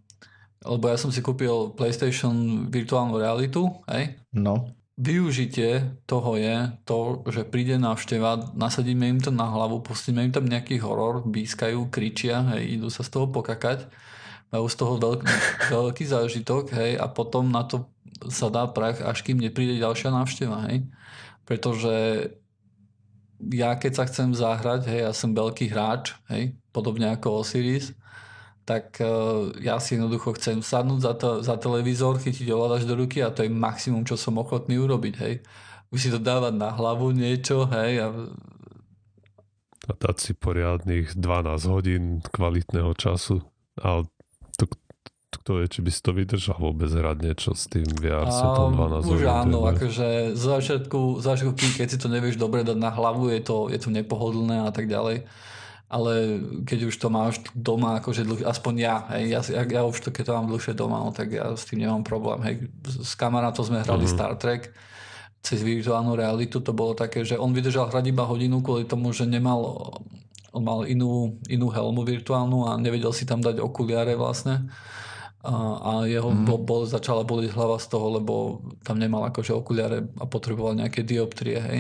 Lebo ja som si kúpil PlayStation virtuálnu realitu, hej. No. Využitie toho je to, že príde návšteva, nasadíme im to na hlavu, pustíme im tam nejaký horor, bískajú, kričia, hej, idú sa z toho pokakať, majú z toho veľký, <laughs> veľký zážitok, hej, a potom na to sa dá prach, až kým nepríde ďalšia návšteva, hej. Pretože ja keď sa chcem zahrať, hej, ja som veľký hráč, hej, podobne ako Osiris, tak uh, ja si jednoducho chcem sadnúť za, to, za televízor, chytiť ovládač do ruky a to je maximum, čo som ochotný urobiť, hej. Už si to dávať na hlavu niečo, hej, a a dať si poriadnych 12 hodín kvalitného času. Ale kto vie, či by si to vydržal vôbec hrať niečo s tým VR setom 12 Už áno, akože z začiatku, začiatku, keď si to nevieš dobre dať na hlavu, je to, je to nepohodlné a tak ďalej. Ale keď už to máš doma, akože dlh, aspoň ja, hej, ja, ja, ja už to, keď to mám dlhšie doma, no, tak ja s tým nemám problém. Hej. S kamarátom sme hrali mm-hmm. Star Trek cez virtuálnu realitu, to bolo také, že on vydržal hrať iba hodinu kvôli tomu, že nemal on mal inú, inú helmu virtuálnu a nevedel si tam dať okuliare vlastne a, a jeho mm. bol, bol, začala boliť hlava z toho, lebo tam nemal akože okuliare a potreboval nejaké dioptrie, hej.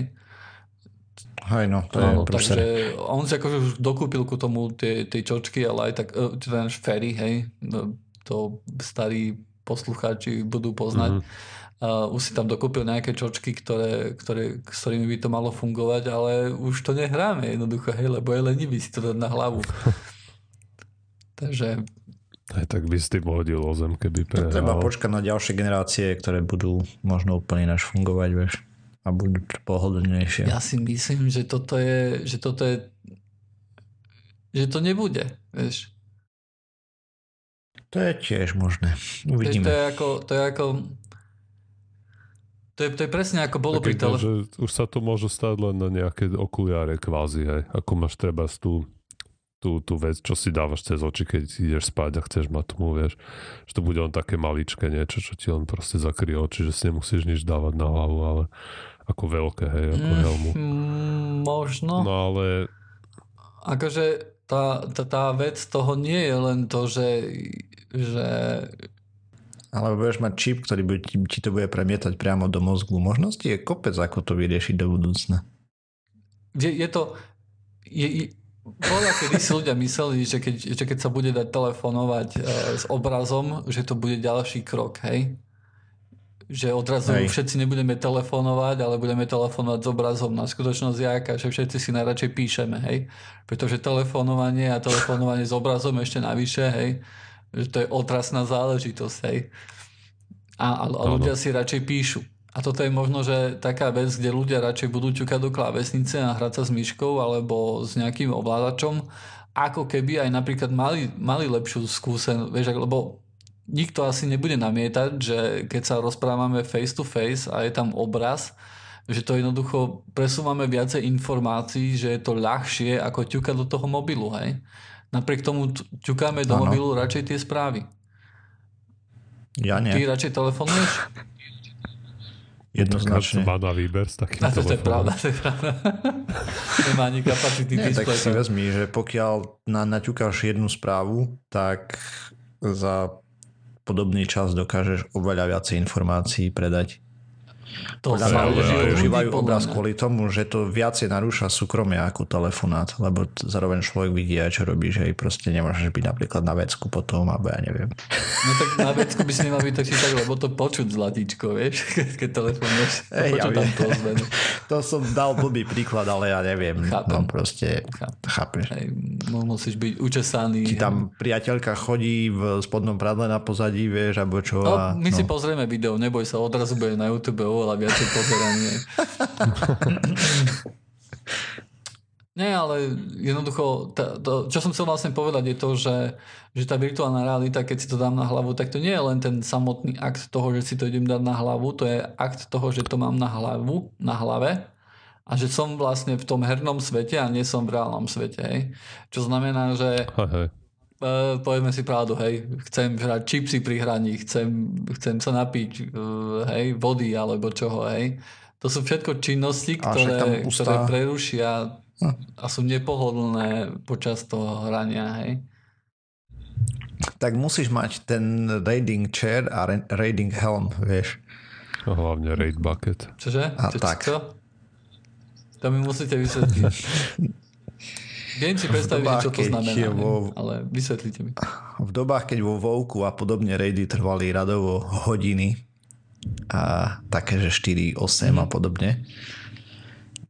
Hej, no, to no, je Takže on si akože už dokúpil ku tomu tie, tie čočky, ale aj tak, e, ten Ferry, hej, no, to starí poslucháči budú poznať. Mm-hmm. Uh, už si tam dokúpil nejaké čočky, ktoré, ktoré, s ktorými by to malo fungovať, ale už to nehráme jednoducho, hej, lebo je lenivý si to dať na hlavu. <laughs> Takže aj tak by s tým hodil o zem, keby prehral. Treba počkať na ďalšie generácie, ktoré budú možno úplne ináč fungovať, vieš. A budú pohodlnejšie. Ja si myslím, že toto je, že toto je, že to nebude, vieš. To je tiež možné. Uvidíme. To je ako, to je ako to je, to je presne ako bolo pri tele... Už sa to môže stať len na nejaké okuliare kvázi, hej. Ako máš treba tú tú, tú vec, čo si dávaš cez oči, keď ideš spať a chceš mať tomu, vieš, že to bude len také maličké niečo, čo ti len proste zakrie oči, že si nemusíš nič dávať na hlavu, ale ako veľké, hej, ako mm, helmu. Možno. No ale... Akože tá, tá, tá vec toho nie je len to, že, že alebo budeš mať čip, ktorý by, ti, ti to bude premietať priamo do mozgu. Možnosti je kopec, ako to vyriešiť do budúcna. Je, je to... Je, Bola, kedy si ľudia mysleli, že keď, že keď sa bude dať telefonovať uh, s obrazom, že to bude ďalší krok, hej? Že odrazu hej. všetci nebudeme telefonovať, ale budeme telefonovať s obrazom. Na skutočnosť je aká, že všetci si najradšej píšeme, hej? Pretože telefonovanie a telefonovanie s obrazom ešte navyše, hej? Že to je otrasná záležitosť, hej? A, a, a ľudia si radšej píšu. A toto je možno, že taká vec, kde ľudia radšej budú ťukať do klávesnice a hrať sa s myškou alebo s nejakým ovládačom, ako keby aj napríklad mali, mali lepšiu skúsenosť, vieš, lebo nikto asi nebude namietať, že keď sa rozprávame face to face a je tam obraz, že to jednoducho presúvame viacej informácií, že je to ľahšie ako ťukať do toho mobilu, hej. Napriek tomu ťukáme do ano. mobilu radšej tie správy. Ja nie. Ty radšej telefonuješ? Jednoznačne. Má na výber s takým to, to je pravda, to je pravda. <laughs> Nemá ani kapacity Nie, tak si vezmi, že pokiaľ na, naťukáš jednu správu, tak za podobný čas dokážeš oveľa viacej informácií predať to sa užívajú obraz kvôli tomu, že to viacej narúša súkromie ako telefonát, lebo zároveň človek vidí aj čo robíš, že proste nemôžeš byť napríklad na vecku potom, alebo ja neviem. No tak na vecku by si nemal byť taký tak, lebo to počuť zlatíčko, vieš, <laughs> keď telefonuješ. Hey, <laughs> ja tam to, <laughs> to som dal blbý príklad, ale ja neviem. Chápem. No proste, chápeš. Hej, musíš byť učesaný. Ti tam priateľka chodí v spodnom pradle na pozadí, vieš, alebo čo. No, a, my no. si pozrieme video, neboj sa, odrazu bude na YouTube oveľa viacej pozeraní. <laughs> Nie, ale jednoducho, tá, to, čo som chcel vlastne povedať je to, že, že tá virtuálna realita, keď si to dám na hlavu, tak to nie je len ten samotný akt toho, že si to idem dať na hlavu, to je akt toho, že to mám na hlavu, na hlave a že som vlastne v tom hernom svete a nie som v reálnom svete. Hej. Čo znamená, že Hej, hej. Uh, povieme si pravdu, hej, chcem hrať čipsy pri hraní, chcem, chcem sa napiť, uh, hej, vody alebo čoho, hej. To sú všetko činnosti, ktoré, ústa- ktoré prerušia a sú nepohodlné počas toho hrania, hej. Tak musíš mať ten raiding chair a ra- raiding helm, vieš. A hlavne raid bucket. Čože? A Čo, tak. Čo? To mi musíte vysvetliť. <laughs> Viem si predstaviť, dobách, čo to znamená, vo- ale vysvetlite mi. V dobách, keď vo Vovku a podobne raidy trvali radovo hodiny a také, že 4, 8 a podobne,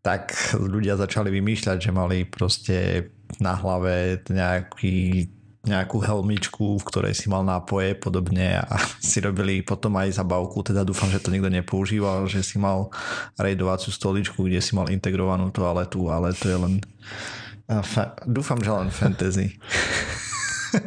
tak ľudia začali vymýšľať, že mali proste na hlave nejaký, nejakú helmičku, v ktorej si mal nápoje podobne a <laughs> si robili potom aj zabavku, teda dúfam, že to nikto nepoužíval, že si mal raidovaciu stoličku, kde si mal integrovanú toaletu, ale to je len a fa- dúfam, že len fantasy.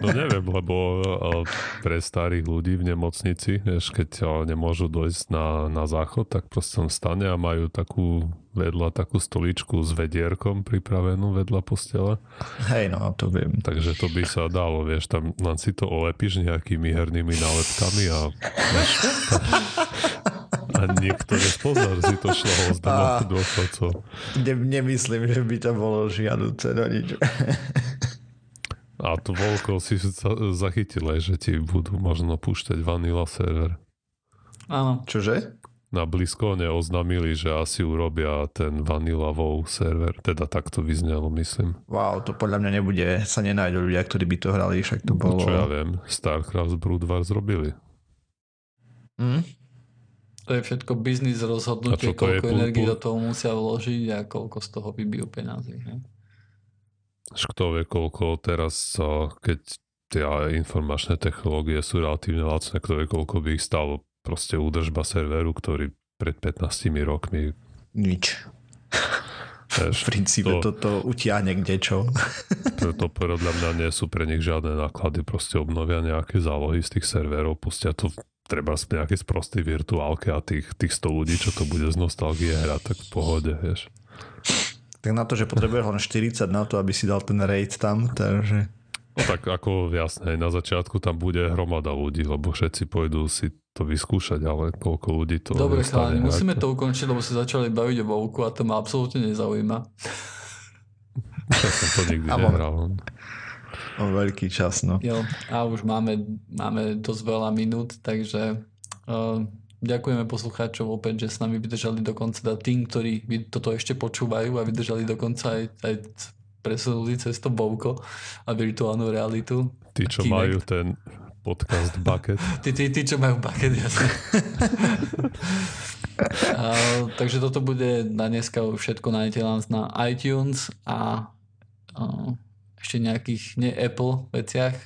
No neviem, lebo eh, pre starých ľudí v nemocnici, vieš, keď eh, nemôžu dojsť na, na záchod, tak proste tam stane a majú takú vedľa takú stoličku s vedierkom pripravenú vedľa postele. Hej, no, to viem. Takže to by sa dalo, vieš, tam len si to olepíš nejakými hernými nálepkami a vieš, a niekto nespozná, že si to šlo z dôchodcov. Ne, nemyslím, že by to bolo žiaduce do nič. A to voľko si zachytil aj, že ti budú možno púšťať vanilla server. Áno, Čože? Na Blizzcone oznámili, že asi urobia ten Vanilla WoW server. Teda tak to vyznelo, myslím. Wow, to podľa mňa nebude, sa nenájdu ľudia, ktorí by to hrali, však to bolo... Čo ja viem, StarCraft Brood zrobili. Hm? To je všetko biznis rozhodnutie, koľko energie do toho musia vložiť a koľko z toho vybijú peniazy. Až kto vie, koľko teraz, keď tie informačné technológie sú relatívne lacné, kto vie, koľko by ich stalo proste údržba serveru, ktorý pred 15 rokmi Nič. <laughs> vieš, V princípe to, toto utiahne kde čo. to, to podľa mňa nie sú pre nich žiadne náklady, proste obnovia nejaké zálohy z tých serverov, pustia to treba z nejakej sprostej virtuálke a tých, tých 100 ľudí, čo to bude z nostalgie hrať, tak v pohode, vieš. Tak na to, že potrebuješ len 40 na to, aby si dal ten raid tam, takže... No tak ako jasné, na začiatku tam bude hromada ľudí, lebo všetci pôjdu si to vyskúšať, ale koľko ľudí to Dobre, chalani, hrať, musíme to ukončiť, lebo sa začali baviť o Vovku a to ma absolútne nezaujíma. Ja som to nikdy nehral. O veľký čas, no. Jo, a už máme, máme dosť veľa minút, takže uh, ďakujeme poslucháčov opäť, že s nami vydržali do konca, teda tým, ktorí toto ešte počúvajú a vydržali do konca aj, aj presunuli cez to Bovko a virtuálnu realitu. Tí, čo Kinect. majú ten podcast bucket. <laughs> Tí, tí, tí čo majú bucket, jasne. <laughs> a, takže toto bude na dneska všetko nájdete len na iTunes a, a ešte nejakých ne Apple veciach.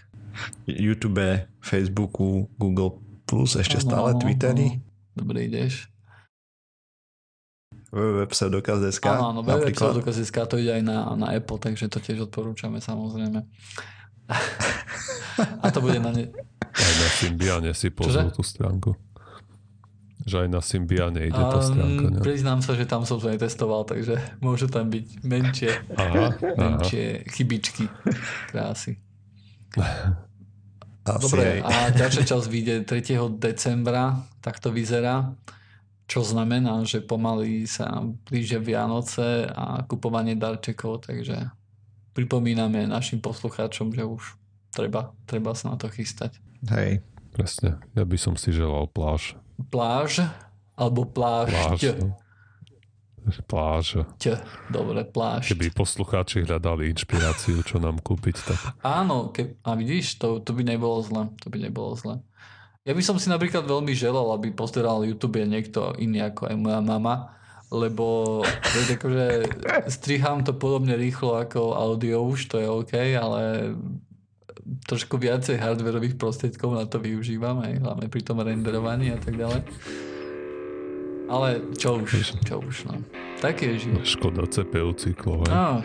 YouTube, Facebooku, Google+, Plus, ešte Áno, stále Twittery, áno. Dobre ideš. www.pseudokaz.sk Áno, áno, www.pseudokaz.sk to ide aj na, na Apple, takže to tiež odporúčame samozrejme. <laughs> a to bude na ne... Aj na Symbiane si Čože? tú stránku. Že aj na Symbiane ide tá stránka. Um, Ne? priznám sa, že tam som to netestoval, takže môžu tam byť menšie, Aha, aha. menšie chybičky krásy. <laughs> Asi Dobre, aj. a ďalšia časť vyjde 3. decembra, tak to vyzerá, čo znamená, že pomaly sa blížia Vianoce a kupovanie darčekov, takže pripomíname našim poslucháčom, že už treba, treba sa na to chystať. Hej. Presne. Ja by som si želal pláž. Pláž alebo pláž. Pláž. Pláž. Pláž. Dobre, pláž. Keby poslucháči hľadali inšpiráciu, čo nám kúpiť, tak Áno, ke, a vidíš, to, to by nebolo zle. To by nebolo zle. Ja by som si napríklad veľmi želal, aby pozeral YouTube niekto iný ako aj moja mama, lebo vieš, akože strihám to podobne rýchlo ako audio už, to je OK, ale trošku viacej hardverových prostriedkov na to využívam, aj hlavne pri tom renderovaní a tak ďalej. Ale čo už, čo už, no. Taký je život. Škoda CPU cyklov, No,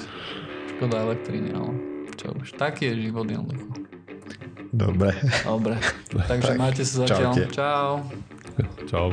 škoda elektriny, ale čo už. Taký je život jednoducho. Dobre. Dobre. <laughs> Takže tak, máte sa zatiaľ. Čaute. Čau. Čau.